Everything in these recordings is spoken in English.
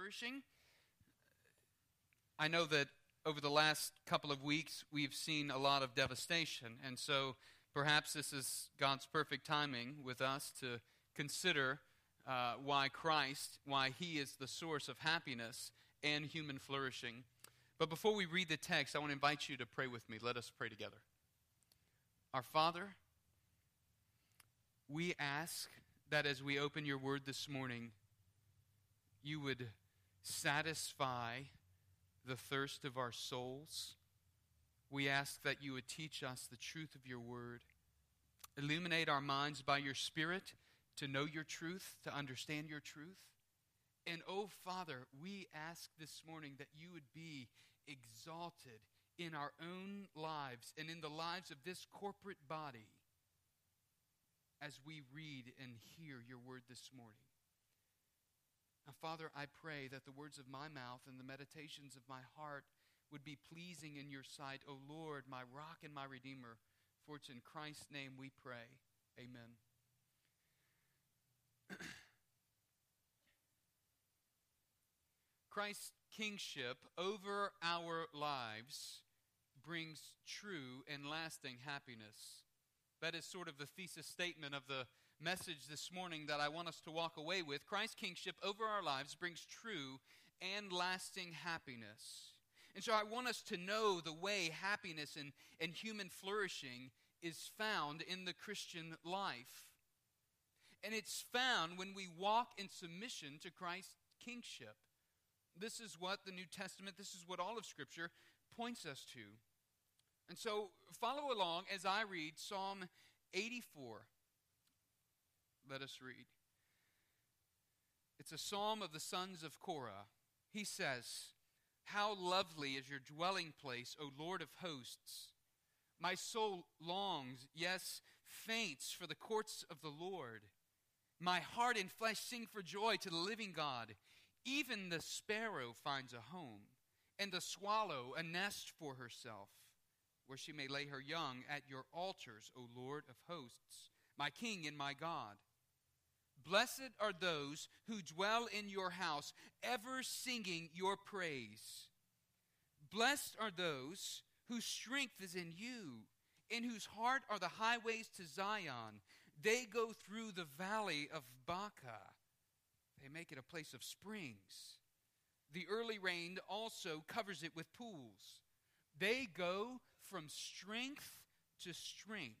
flourishing. I know that over the last couple of weeks, we've seen a lot of devastation. And so perhaps this is God's perfect timing with us to consider uh, why Christ, why He is the source of happiness and human flourishing. But before we read the text, I want to invite you to pray with me. Let us pray together. Our Father, we ask that as we open your word this morning, you would satisfy the thirst of our souls. We ask that you would teach us the truth of your word. Illuminate our minds by your Spirit to know your truth, to understand your truth. And oh, Father, we ask this morning that you would be exalted in our own lives and in the lives of this corporate body as we read and hear your word this morning. Now, Father, I pray that the words of my mouth and the meditations of my heart would be pleasing in your sight, O Lord, my rock and my redeemer. For it's in Christ's name we pray. Amen. Christ's kingship over our lives brings true and lasting happiness. That is sort of the thesis statement of the message this morning that I want us to walk away with. Christ's kingship over our lives brings true and lasting happiness. And so I want us to know the way happiness and, and human flourishing is found in the Christian life. And it's found when we walk in submission to Christ's kingship. This is what the New Testament, this is what all of Scripture points us to. And so follow along as I read Psalm 84. Let us read. It's a psalm of the sons of Korah. He says, How lovely is your dwelling place, O Lord of hosts! My soul longs, yes, faints for the courts of the Lord. My heart and flesh sing for joy to the living God. Even the sparrow finds a home, and the swallow a nest for herself where she may lay her young at your altars, O Lord of hosts, my King and my God. Blessed are those who dwell in your house, ever singing your praise. Blessed are those whose strength is in you, in whose heart are the highways to Zion. They go through the valley of Baca. They make it a place of springs. The early rain also covers it with pools. They go from strength to strength,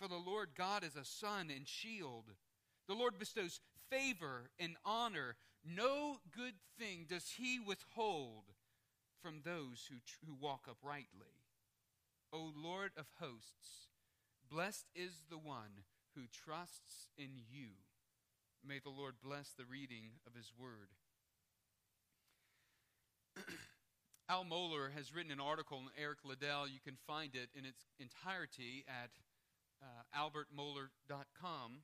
For the Lord God is a sun and shield. The Lord bestows favor and honor. No good thing does he withhold from those who, who walk uprightly. O Lord of hosts, blessed is the one who trusts in you. May the Lord bless the reading of his word. Al Mohler has written an article on Eric Liddell. You can find it in its entirety at uh, albertmohler.com.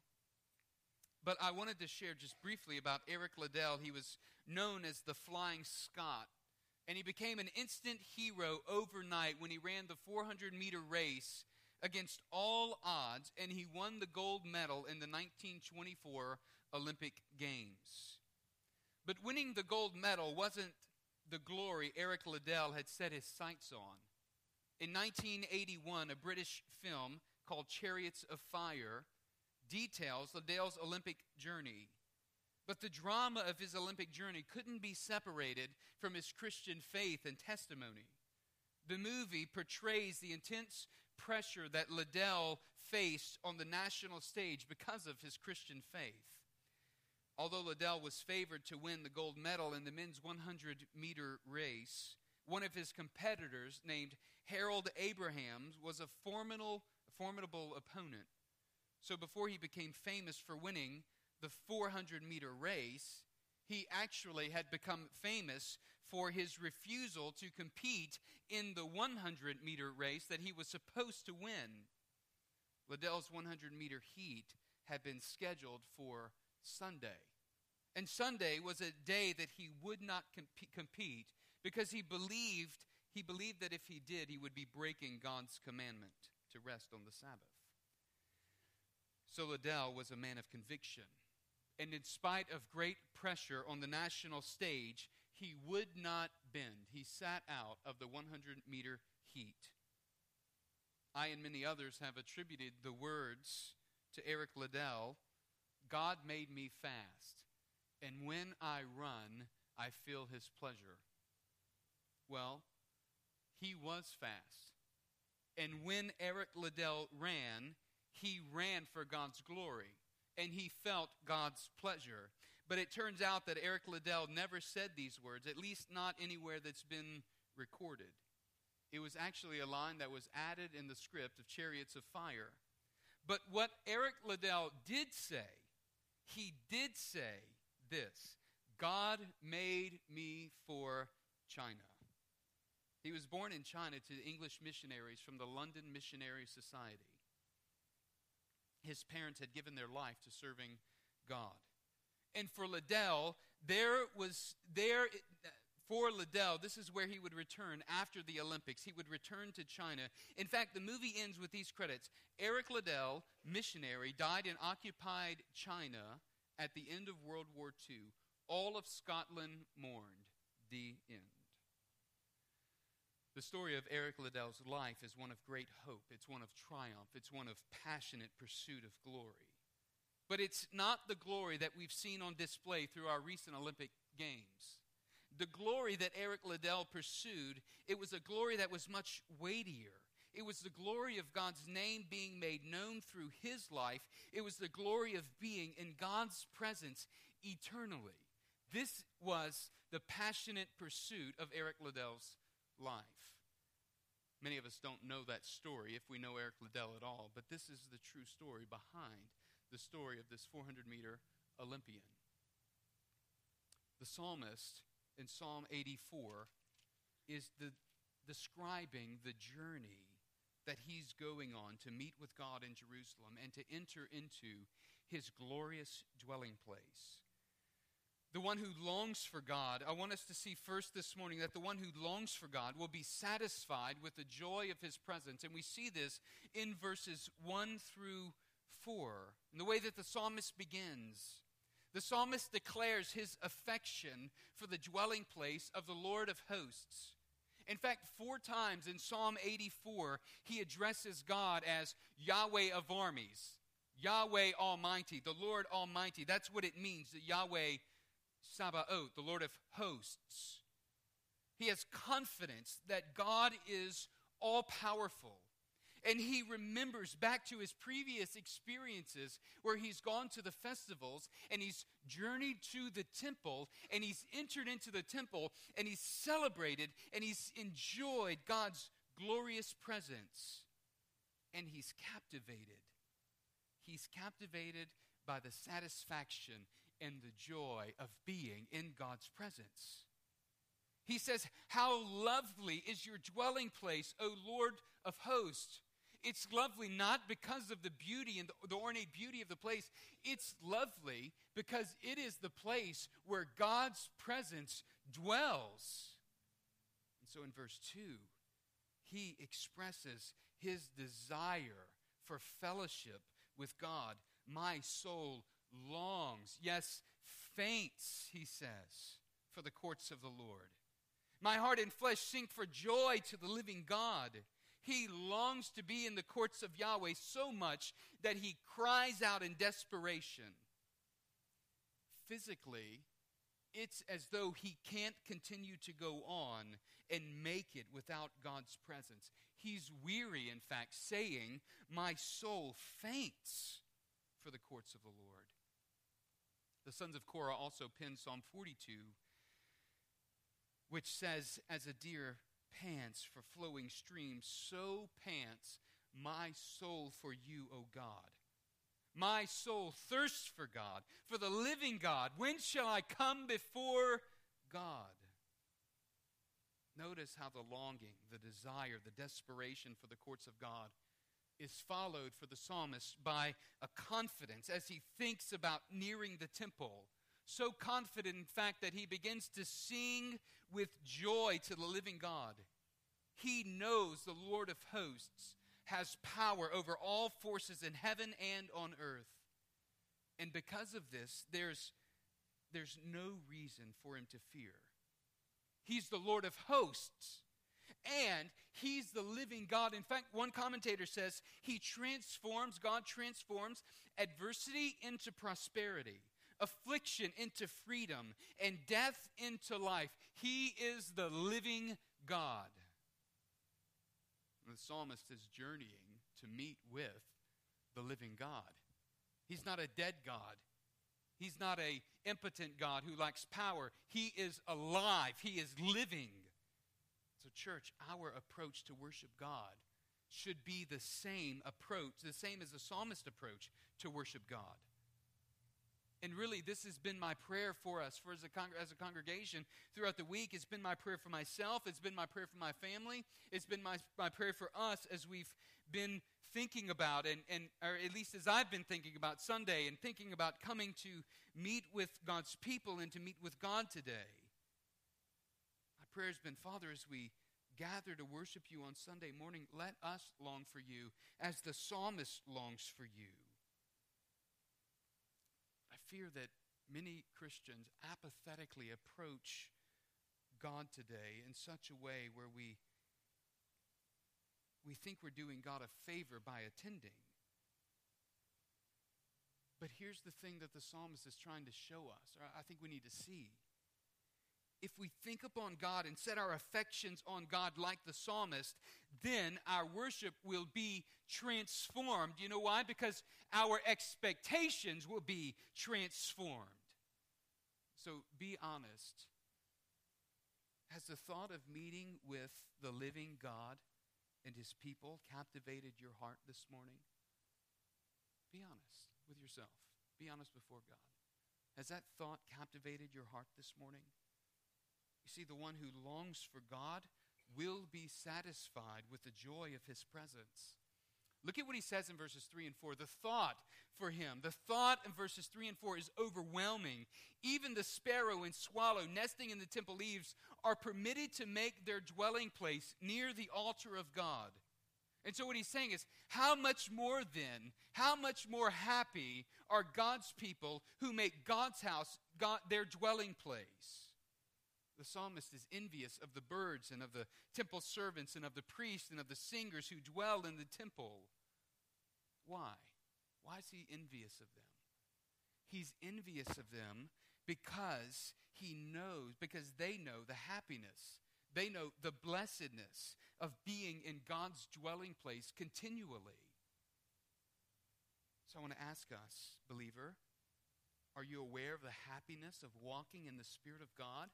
But I wanted to share just briefly about Eric Liddell. He was known as the Flying Scot, and he became an instant hero overnight when he ran the 400 meter race against all odds, and he won the gold medal in the 1924 Olympic Games. But winning the gold medal wasn't the glory Eric Liddell had set his sights on. In 1981, a British film called Chariots of Fire details Liddell's Olympic journey. But the drama of his Olympic journey couldn't be separated from his Christian faith and testimony. The movie portrays the intense pressure that Liddell faced on the national stage because of his Christian faith. Although Liddell was favored to win the gold medal in the men's 100 meter race, one of his competitors, named Harold Abrahams, was a formidable, formidable opponent. So before he became famous for winning the 400 meter race, he actually had become famous for his refusal to compete in the 100 meter race that he was supposed to win. Liddell's 100 meter heat had been scheduled for Sunday. And Sunday was a day that he would not comp- compete because he believed he believed that if he did he would be breaking God's commandment to rest on the Sabbath. So Liddell was a man of conviction. And in spite of great pressure on the national stage, he would not bend. He sat out of the 100 meter heat. I and many others have attributed the words to Eric Liddell God made me fast, and when I run, I feel his pleasure. Well, he was fast. And when Eric Liddell ran, he ran for God's glory, and he felt God's pleasure. But it turns out that Eric Liddell never said these words, at least not anywhere that's been recorded. It was actually a line that was added in the script of Chariots of Fire. But what Eric Liddell did say, he did say this God made me for China. He was born in China to English missionaries from the London Missionary Society. His parents had given their life to serving God. And for Liddell, there was there for Liddell, this is where he would return after the Olympics. He would return to China. In fact, the movie ends with these credits. Eric Liddell, missionary, died in occupied China at the end of World War II. All of Scotland mourned. The end. The story of Eric Liddell's life is one of great hope. It's one of triumph. It's one of passionate pursuit of glory. But it's not the glory that we've seen on display through our recent Olympic Games. The glory that Eric Liddell pursued, it was a glory that was much weightier. It was the glory of God's name being made known through his life. It was the glory of being in God's presence eternally. This was the passionate pursuit of Eric Liddell's life. Many of us don't know that story if we know Eric Liddell at all, but this is the true story behind the story of this 400 meter Olympian. The psalmist in Psalm 84 is the, describing the journey that he's going on to meet with God in Jerusalem and to enter into his glorious dwelling place. The one who longs for God, I want us to see first this morning that the one who longs for God will be satisfied with the joy of his presence. And we see this in verses 1 through 4, in the way that the psalmist begins. The psalmist declares his affection for the dwelling place of the Lord of hosts. In fact, four times in Psalm 84, he addresses God as Yahweh of armies, Yahweh Almighty, the Lord Almighty. That's what it means, the Yahweh Sabaoth, the Lord of hosts. He has confidence that God is all powerful. And he remembers back to his previous experiences where he's gone to the festivals and he's journeyed to the temple and he's entered into the temple and he's celebrated and he's enjoyed God's glorious presence. And he's captivated. He's captivated by the satisfaction and the joy of being in God's presence. He says, How lovely is your dwelling place, O Lord of hosts. It's lovely not because of the beauty and the, ornate beauty of the place. It's lovely because it is the place where God's presence dwells. And so in verse 2, he expresses his desire for fellowship with God. My soul longs, yes, faints, he says, for the courts of the Lord. My heart and flesh sink for joy to the living God. He longs to be in the courts of Yahweh so much that he cries out in desperation. Physically, it's as though he can't continue to go on and make it without God's presence. He's weary, in fact, saying, My soul faints for the courts of the Lord. The sons of Korah also penned Psalm 42, which says, As a deer pants for flowing streams, so pants my soul for you, O God. My soul thirsts for God, for the living God. When shall I come before God? notice how the longing, the desire, the desperation for the courts of God is followed for the psalmist by a confidence as he thinks about nearing the temple. So confident, in fact, that he begins to sing with joy to the living God. He knows the Lord of hosts has power over all forces in heaven and on earth. And because of this, there's, there's no reason for him to fear. He's the Lord of hosts and he's the living God. In fact, one commentator says he transforms, God transforms adversity into prosperity, affliction into freedom, and death into life. He is the living God. The psalmist is journeying to meet with the living God. He's not a dead God. He's not a impotent God who lacks power. He is alive. He is living. Church, our approach to worship God should be the same approach, the same as the psalmist approach to worship God. And really, this has been my prayer for us, for as a, con- as a congregation throughout the week. It's been my prayer for myself. It's been my prayer for my family. It's been my, my prayer for us as we've been thinking about, and, and or at least as I've been thinking about Sunday and thinking about coming to meet with God's people and to meet with God today My prayer has been Father, as we gather to worship you on Sunday morning, let us long for you as the psalmist longs for you. I fear that many Christians apathetically approach God today in such a way where we we think we're doing God a favor by attending. But here's the thing that the psalmist is trying to show us, or I think we need to see if we think upon God and set our affections on God like the psalmist, then our worship will be transformed. You know why? Because our expectations will be transformed. So be honest. Has the thought of meeting with the living God and his people captivated your heart this morning? Be honest with yourself. Be honest before God. Has that thought captivated your heart this morning? You see, the one who longs for God will be satisfied with the joy of his presence. Look at what he says in verses 3 and 4. The thought for him, the thought in verses 3 and 4 is overwhelming. Even the sparrow and swallow nesting in the temple eaves are permitted to make their dwelling place near the altar of God. And so, what he's saying is, how much more then, how much more happy are God's people who make God's house God, their dwelling place? The psalmist is envious of the birds and of the temple servants and of the priests and of the singers who dwell in the temple. Why? Why is he envious of them? He's envious of them because he knows, because they know the happiness, they know the blessedness of being in God's dwelling place continually. So I want to ask us, believer, are you aware of the happiness of walking in the Spirit of God?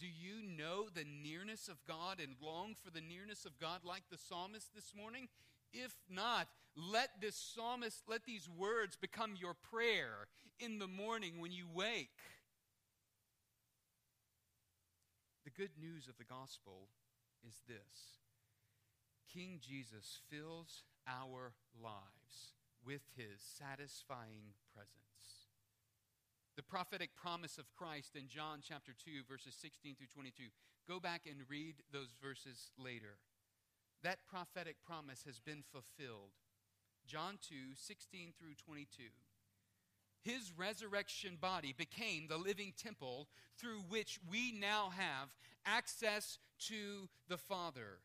Do you know the nearness of God and long for the nearness of God like the psalmist this morning? If not, let this psalmist, let these words become your prayer in the morning when you wake. The good news of the gospel is this King Jesus fills our lives with his satisfying presence. The prophetic promise of Christ in John chapter 2, verses 16 through 22. Go back and read those verses later. That prophetic promise has been fulfilled. John 2, 16 through 22. His resurrection body became the living temple through which we now have access to the Father.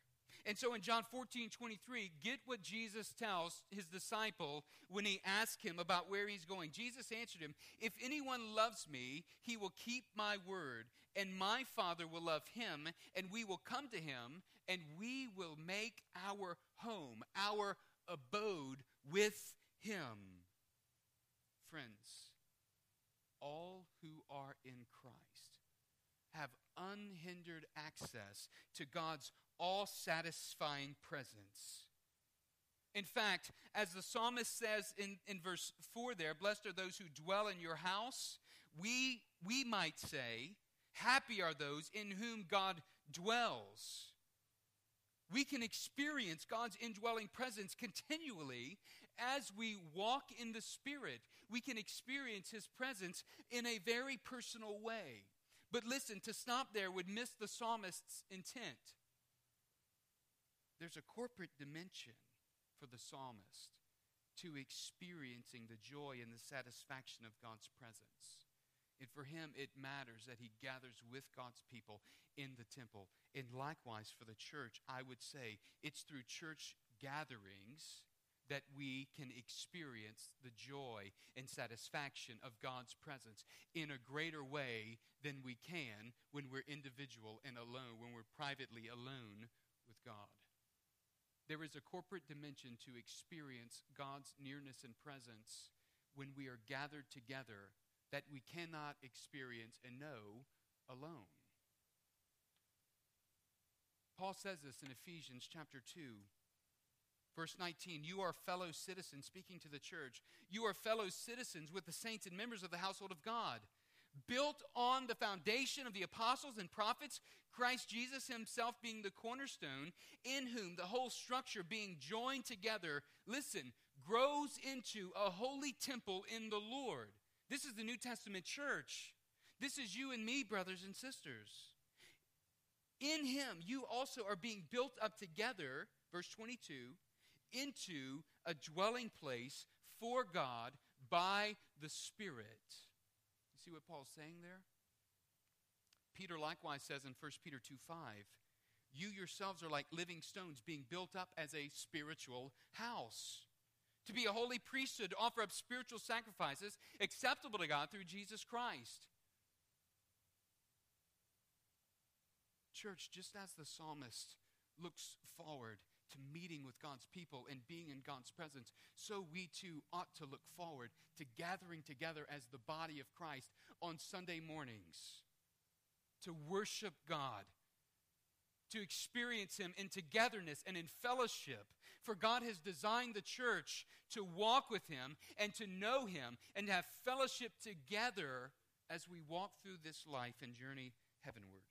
And so in John 14, 23, get what Jesus tells his disciple when he asked him about where he's going. Jesus answered him, If anyone loves me, he will keep my word, and my Father will love him, and we will come to him, and we will make our home, our abode with him. Friends, all who are in Christ have unhindered access to God's all satisfying presence. In fact, as the psalmist says in, in verse 4 there, blessed are those who dwell in your house, we, we might say, Happy are those in whom God dwells. We can experience God's indwelling presence continually as we walk in the Spirit. We can experience His presence in a very personal way. But listen, to stop there would miss the psalmist's intent. There's a corporate dimension for the psalmist to experiencing the joy and the satisfaction of God's presence. And for him, it matters that he gathers with God's people in the temple. And likewise, for the church, I would say it's through church gatherings that we can experience the joy and satisfaction of God's presence in a greater way than we can when we're individual and alone, when we're privately alone with God. There is a corporate dimension to experience God's nearness and presence when we are gathered together that we cannot experience and know alone. Paul says this in Ephesians chapter 2, verse 19. You are fellow citizens, speaking to the church, you are fellow citizens with the saints and members of the household of God built on the foundation of the apostles and prophets, Christ Jesus himself being the cornerstone, in whom the whole structure being joined together, listen, grows into a holy temple in the Lord. This is the New Testament church. This is you and me, brothers and sisters. In him, you also are being built up together, verse 22, into a dwelling place for God by the Spirit see what Paul's saying there? Peter likewise says in 1 Peter 2 5, you yourselves are like living stones being built up as a spiritual house. To be a holy priesthood, to offer up spiritual sacrifices acceptable to God through Jesus Christ. Church, just as the psalmist looks forward to meeting with God's people and being in God's presence, so we too ought to look forward to gathering together as the body of Christ on Sunday mornings to worship God, to experience Him in togetherness and in fellowship. For God has designed the church to walk with Him and to know Him and to have fellowship together as we walk through this life and journey heavenward.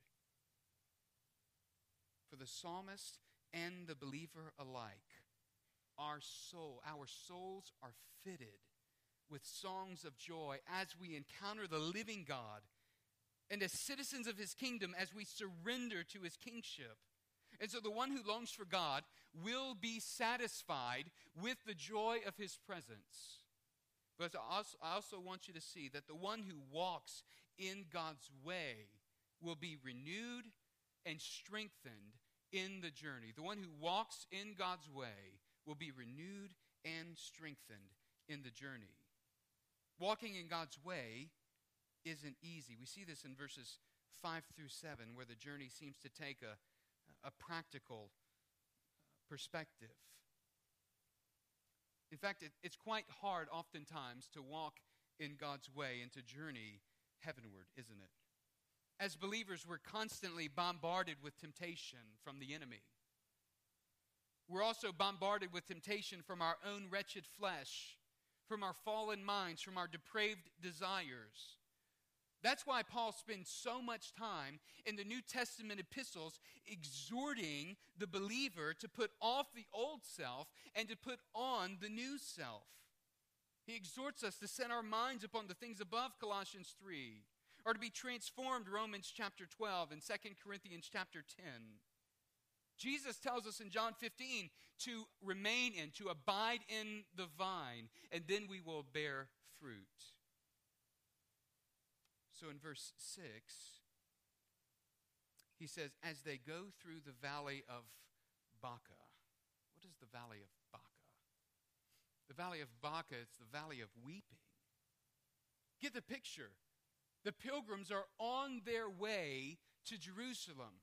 For the psalmist, and the believer alike. Our soul, our souls are fitted with songs of joy as we encounter the living God and as citizens of his kingdom as we surrender to his kingship. And so the one who longs for God will be satisfied with the joy of his presence. But I also, I also want you to see that the one who walks in God's way will be renewed and strengthened in the journey. The one who walks in God's way will be renewed and strengthened in the journey. Walking in God's way isn't easy. We see this in verses 5 through 7, where the journey seems to take a, a practical perspective. In fact, it, it's quite hard oftentimes to walk in God's way and to journey heavenward, isn't it? As believers, we're constantly bombarded with temptation from the enemy. We're also bombarded with temptation from our own wretched flesh, from our fallen minds, from our depraved desires. That's why Paul spends so much time in the New Testament epistles exhorting the believer to put off the old self and to put on the new self. He exhorts us to set our minds upon the things above, Colossians 3 are to be transformed, Romans chapter 12 and 2 Corinthians chapter 10. Jesus tells us in John 15 to remain in, to abide in the vine, and then we will bear fruit. So in verse 6, he says, As they go through the valley of Baca. What is the valley of Baca? The valley of Baca is the valley of weeping. Get the picture. The pilgrims are on their way to Jerusalem.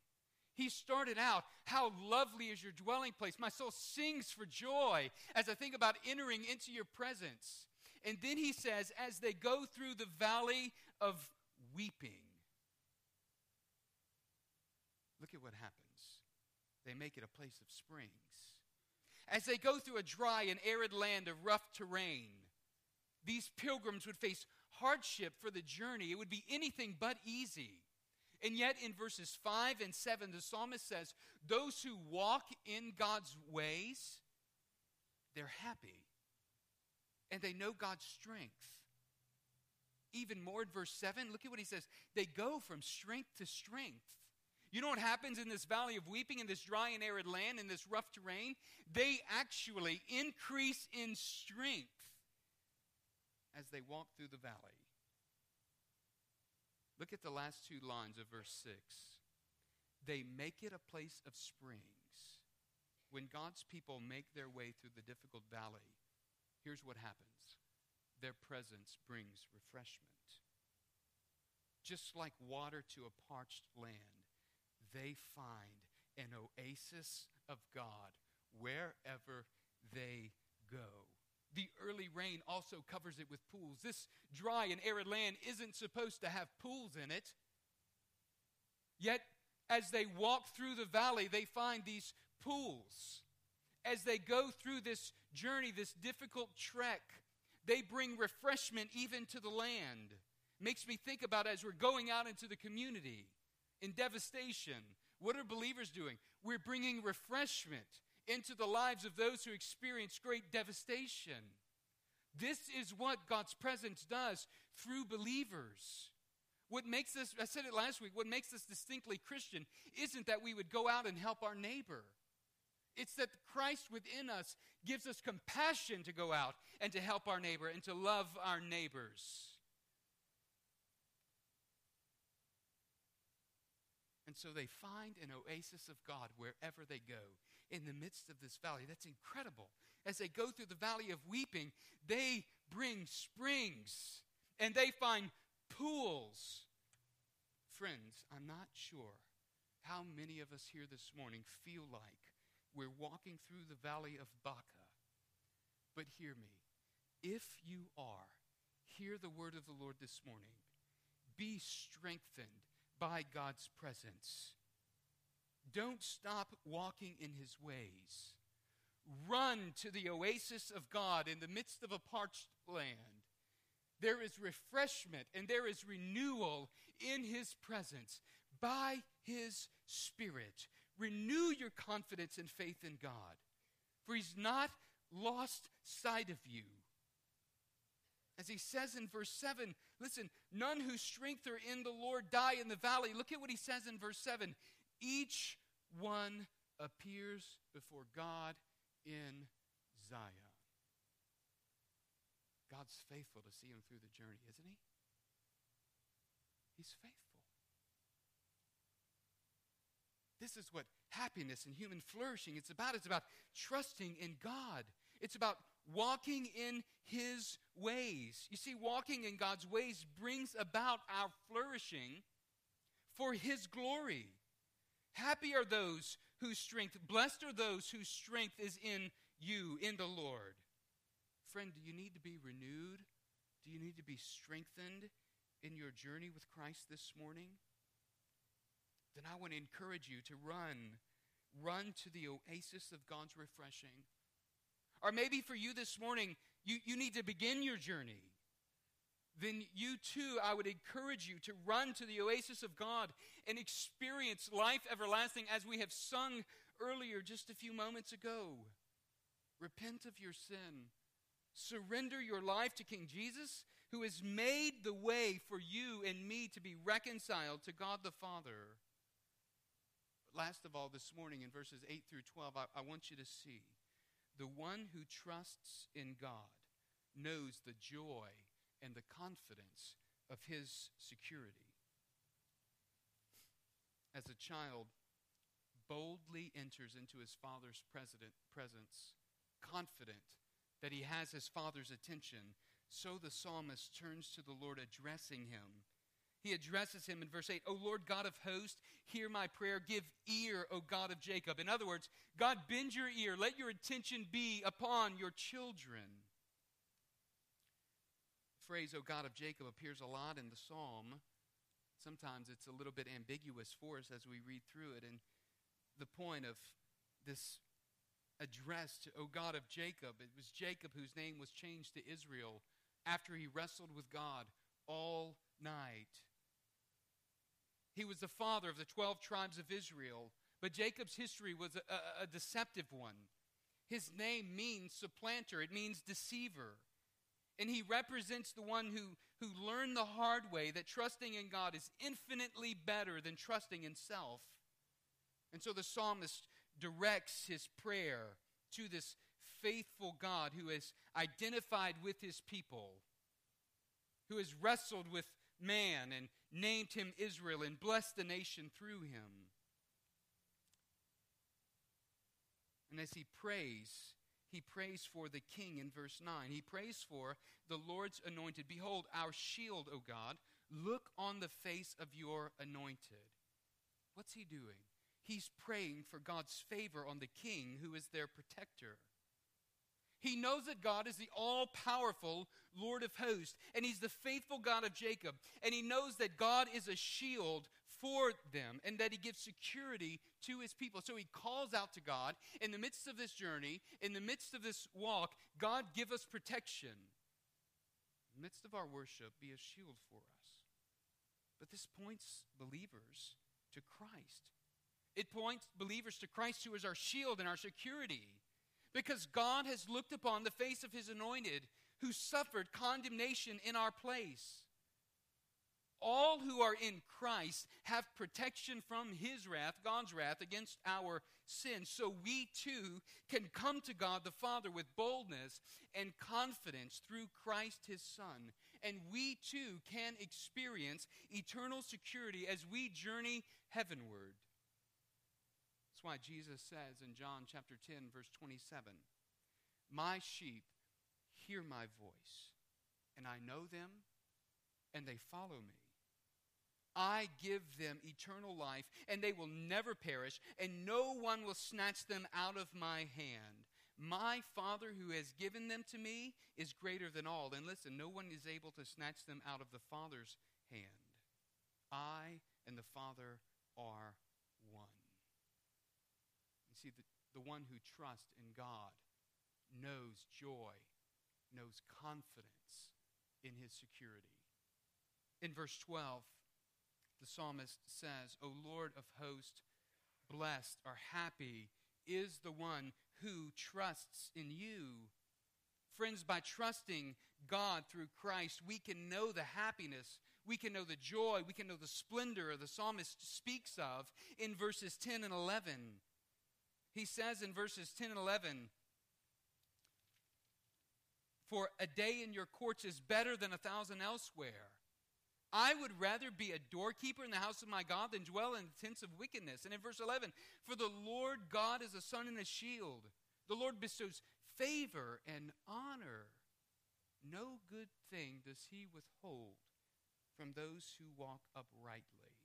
He started out, How lovely is your dwelling place! My soul sings for joy as I think about entering into your presence. And then he says, As they go through the valley of weeping, look at what happens. They make it a place of springs. As they go through a dry and arid land of rough terrain, these pilgrims would face hardship for the journey. It would be anything but easy. And yet, in verses 5 and 7, the psalmist says, Those who walk in God's ways, they're happy. And they know God's strength. Even more in verse 7, look at what he says. They go from strength to strength. You know what happens in this valley of weeping, in this dry and arid land, in this rough terrain? They actually increase in strength as they walk through the valley. Look at the last two lines of verse 6. They make it a place of springs. When God's people make their way through the difficult valley, here's what happens their presence brings refreshment. Just like water to a parched land, they find an oasis of God wherever they go. The early rain also covers it with pools. This dry and arid land isn't supposed to have pools in it. Yet, as they walk through the valley, they find these pools. As they go through this journey, this difficult trek, they bring refreshment even to the land. Makes me think about as we're going out into the community in devastation. What are believers doing? We're bringing refreshment into the lives of those who experience great devastation. This is what God's presence does through believers. What makes us, I said it last week, what makes us distinctly Christian isn't that we would go out and help our neighbor. It's that Christ within us gives us compassion to go out and to help our neighbor and to love our neighbors. And so they find an oasis of God wherever they go in the midst of this valley. That's incredible. As they go through the valley of weeping, they bring springs and they find pools. Friends, I'm not sure how many of us here this morning feel like we're walking through the valley of Baca. But hear me. If you are, hear the word of the Lord this morning. Be strengthened by God's presence. Don't stop walking in his ways. Run to the oasis of God in the midst of a parched land. There is refreshment and there is renewal in his presence by his Spirit. Renew your confidence and faith in God, for he's not lost sight of you. As he says in verse 7, listen, none whose strength are in the Lord die in the valley. Look at what he says in verse 7 each one appears before God in Zion. God's faithful to see him through the journey, isn't he? He's faithful. This is what happiness and human flourishing it's about. It's about trusting in God. It's about walking in his ways. You see, walking in God's ways brings about our flourishing for his glory. Happy are those whose strength, blessed are those whose strength is in you, in the Lord. Friend, do you need to be renewed? Do you need to be strengthened in your journey with Christ this morning? Then I want to encourage you to run. Run to the oasis of God's refreshing. Or maybe for you this morning, you, you need to begin your journey then you too, I would encourage you to run to the oasis of God and experience life everlasting as we have sung earlier just a few moments ago. Repent of your sin. Surrender your life to King Jesus, who has made the way for you and me to be reconciled to God the Father. But last of all, this morning in verses 8 through 12, I, I want you to see the one who trusts in God knows the joy and the confidence of his security. As a child boldly enters into his father's presence, confident that he has his father's attention, so the psalmist turns to the Lord, addressing him. He addresses him in verse 8, O Lord God of hosts, hear my prayer. Give ear, O God of Jacob. In other words, God, bend your ear. Let your attention be upon your children phrase, O God of Jacob, appears a lot in the psalm. Sometimes it's a little bit ambiguous for us as we read through it. And the point of this address to, O God of Jacob, it was Jacob whose name was changed to Israel after he wrestled with God all night. He was the father of the 12 tribes of Israel. But Jacob's history was a, a, a deceptive one. His name means supplanter, it means deceiver. And he represents the one who, who learned the hard way that trusting in God is infinitely better than trusting in self. And so the psalmist directs his prayer to this faithful God who has identified with his people, who has wrestled with man and named him Israel and blessed the nation through him. And as he prays, he prays for the king in verse 9. He prays for the Lord's anointed. Behold, our shield, O God. Look on the face of your anointed. What's he doing? He's praying for God's favor on the king who is their protector. He knows that God is the all powerful Lord of hosts, and He's the faithful God of Jacob. And he knows that God is a shield for them and that He gives security to His people. So he calls out to God in the midst of this journey, in the midst of this walk God, give us protection. In the midst of our worship, be a shield for us. But this points believers to Christ. It points believers to Christ, who is our shield and our security. Because God has looked upon the face of his anointed who suffered condemnation in our place. All who are in Christ have protection from his wrath, God's wrath, against our sins. So we too can come to God the Father with boldness and confidence through Christ his Son. And we too can experience eternal security as we journey heavenward. That's why Jesus says in John chapter 10, verse 27, My sheep hear my voice, and I know them, and they follow me. I give them eternal life, and they will never perish, and no one will snatch them out of my hand. My Father who has given them to me is greater than all. And listen, no one is able to snatch them out of the Father's hand. I and the Father are one. You see, the, the one who trusts in God knows joy, knows confidence in his security. In verse 12, the psalmist says, O Lord of hosts, blessed or happy is the one who trusts in you. Friends, by trusting God through Christ, we can know the happiness, we can know the joy, we can know the splendor the psalmist speaks of in verses 10 and 11. He says in verses 10 and 11, For a day in your courts is better than a thousand elsewhere. I would rather be a doorkeeper in the house of my God than dwell in the tents of wickedness. And in verse 11, For the Lord God is a sun and a shield. The Lord bestows favor and honor. No good thing does he withhold from those who walk uprightly.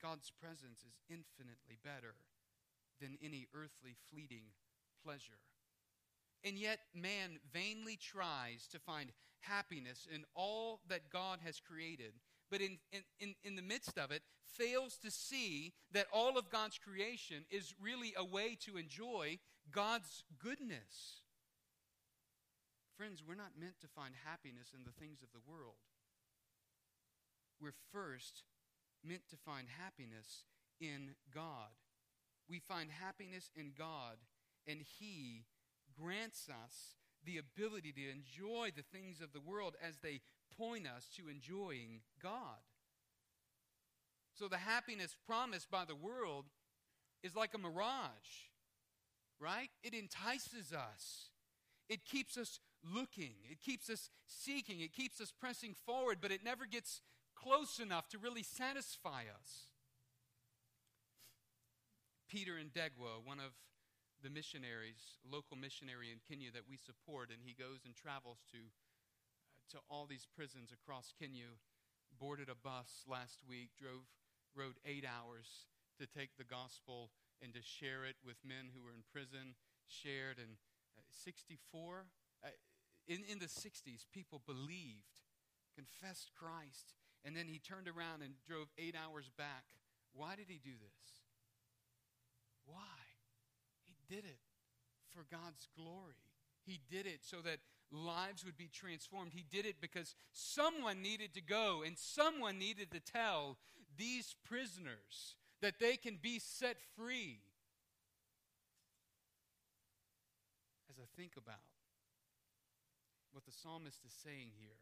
God's presence is infinitely better than any earthly fleeting pleasure. And yet, man vainly tries to find happiness in all that God has created, but in, in, in, the midst of it, fails to see that all of God's creation is really a way to enjoy God's goodness. Friends, we're not meant to find happiness in the things of the world. We're first meant to find happiness in God we find happiness in God, and He grants us the ability to enjoy the things of the world as they point us to enjoying God. So the happiness promised by the world is like a mirage, right? It entices us. It keeps us looking. It keeps us seeking. It keeps us pressing forward, but it never gets close enough to really satisfy us. Peter Ndegwa, one of the missionaries, local missionary in Kenya that we support, and he goes and travels to, uh, to all these prisons across Kenya. Boarded a bus last week, drove, rode eight hours to take the gospel and to share it with men who were in prison. Shared in uh, 64, uh, in, in the 60s, people believed, confessed Christ, and then he turned around and drove eight hours back. Why did he do this? Why? Did it for God's glory. He did it so that lives would be transformed. He did it because someone needed to go and someone needed to tell these prisoners that they can be set free. As I think about what the psalmist is saying here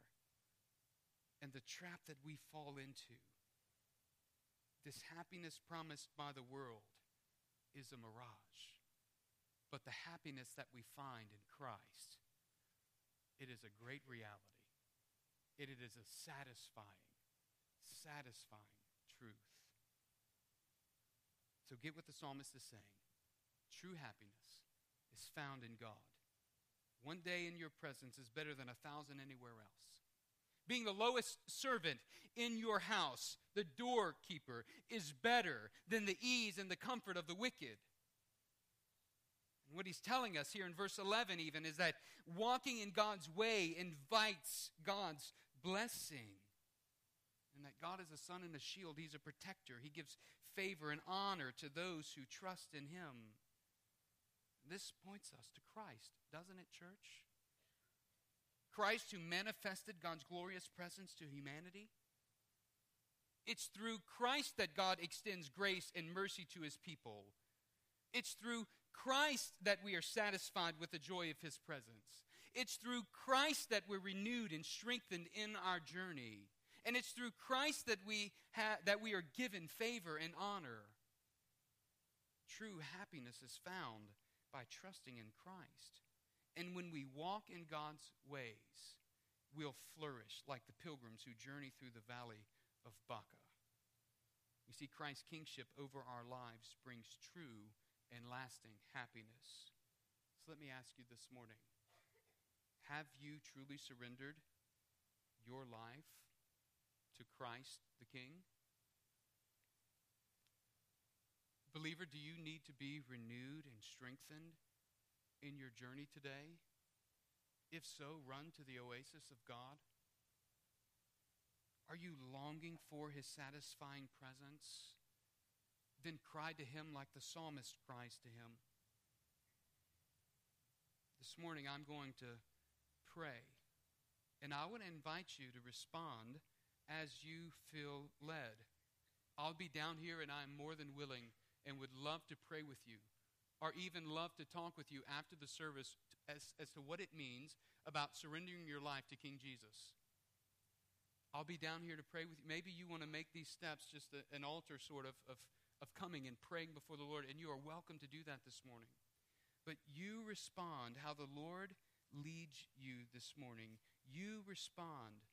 and the trap that we fall into, this happiness promised by the world is a mirage. But the happiness that we find in Christ, it is a great reality. It is a satisfying, satisfying truth. So get what the psalmist is saying. True happiness is found in God. One day in your presence is better than a thousand anywhere else. Being the lowest servant in your house, the doorkeeper, is better than the ease and the comfort of the wicked. And what he's telling us here in verse 11, even, is that walking in God's way invites God's blessing. And that God is a sun and a shield. He's a protector. He gives favor and honor to those who trust in Him. This points us to Christ, doesn't it, church? Christ who manifested God's glorious presence to humanity. It's through Christ that God extends grace and mercy to his people. It's through Christ that we are satisfied with the joy of his presence. It's through Christ that we're renewed and strengthened in our journey. And it's through Christ that we, ha- that we are given favor and honor. True happiness is found by trusting in Christ. And when we walk in God's ways, we'll flourish like the pilgrims who journey through the valley of Baca. You see, Christ's kingship over our lives brings true and lasting happiness. So let me ask you this morning have you truly surrendered your life to Christ the King? Believer, do you need to be renewed and strengthened in your journey today? If so, run to the oasis of God. Are you longing for his satisfying presence? Then cry to him like the psalmist cries to him. This morning I'm going to pray, and I would invite you to respond as you feel led. I'll be down here, and I'm more than willing and would love to pray with you or even love to talk with you after the service as, as to what it means about surrendering your life to King Jesus. I'll be down here to pray with you. Maybe you want to make these steps just a, an altar sort of, of, of coming and praying before the Lord, and you are welcome to do that this morning. But you respond how the Lord leads you this morning. You respond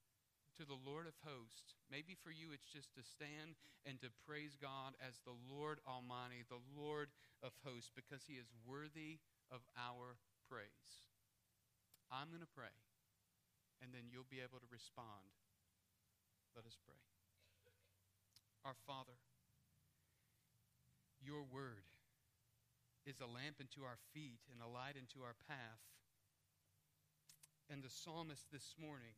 to the Lord of hosts. Maybe for you it's just to stand and to praise God as the Lord Almighty, the Lord of hosts, because he is worthy of our praise. I'm going to pray, and then you'll be able to respond. Let us pray. Our Father, your word is a lamp unto our feet and a light unto our path. And the psalmist this morning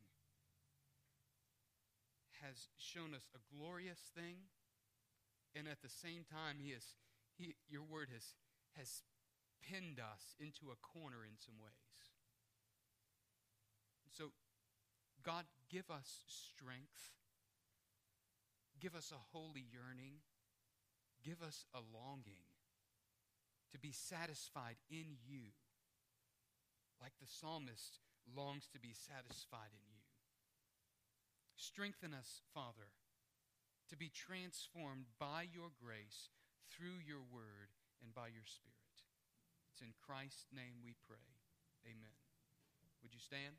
has shown us a glorious thing, and at the same time, he has, he, your word has, has pinned us into a corner in some ways. So, God, give us strength. Give us a holy yearning. Give us a longing to be satisfied in you, like the psalmist longs to be satisfied in you. Strengthen us, Father, to be transformed by your grace through your word and by your Spirit. It's in Christ's name we pray. Amen. Would you stand?